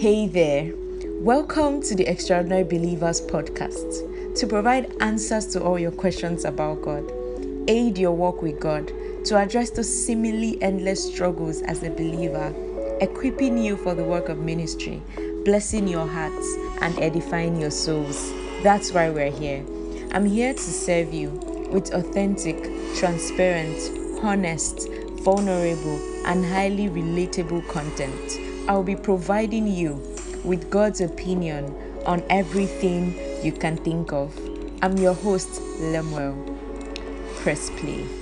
Hey there. Welcome to the Extraordinary Believers podcast to provide answers to all your questions about God, aid your walk with God, to address those seemingly endless struggles as a believer, equipping you for the work of ministry, blessing your hearts, and edifying your souls. That's why we're here. I'm here to serve you with authentic, transparent, honest, vulnerable, and highly relatable content. I'll be providing you with God's opinion on everything you can think of. I'm your host, Lemuel. Press play.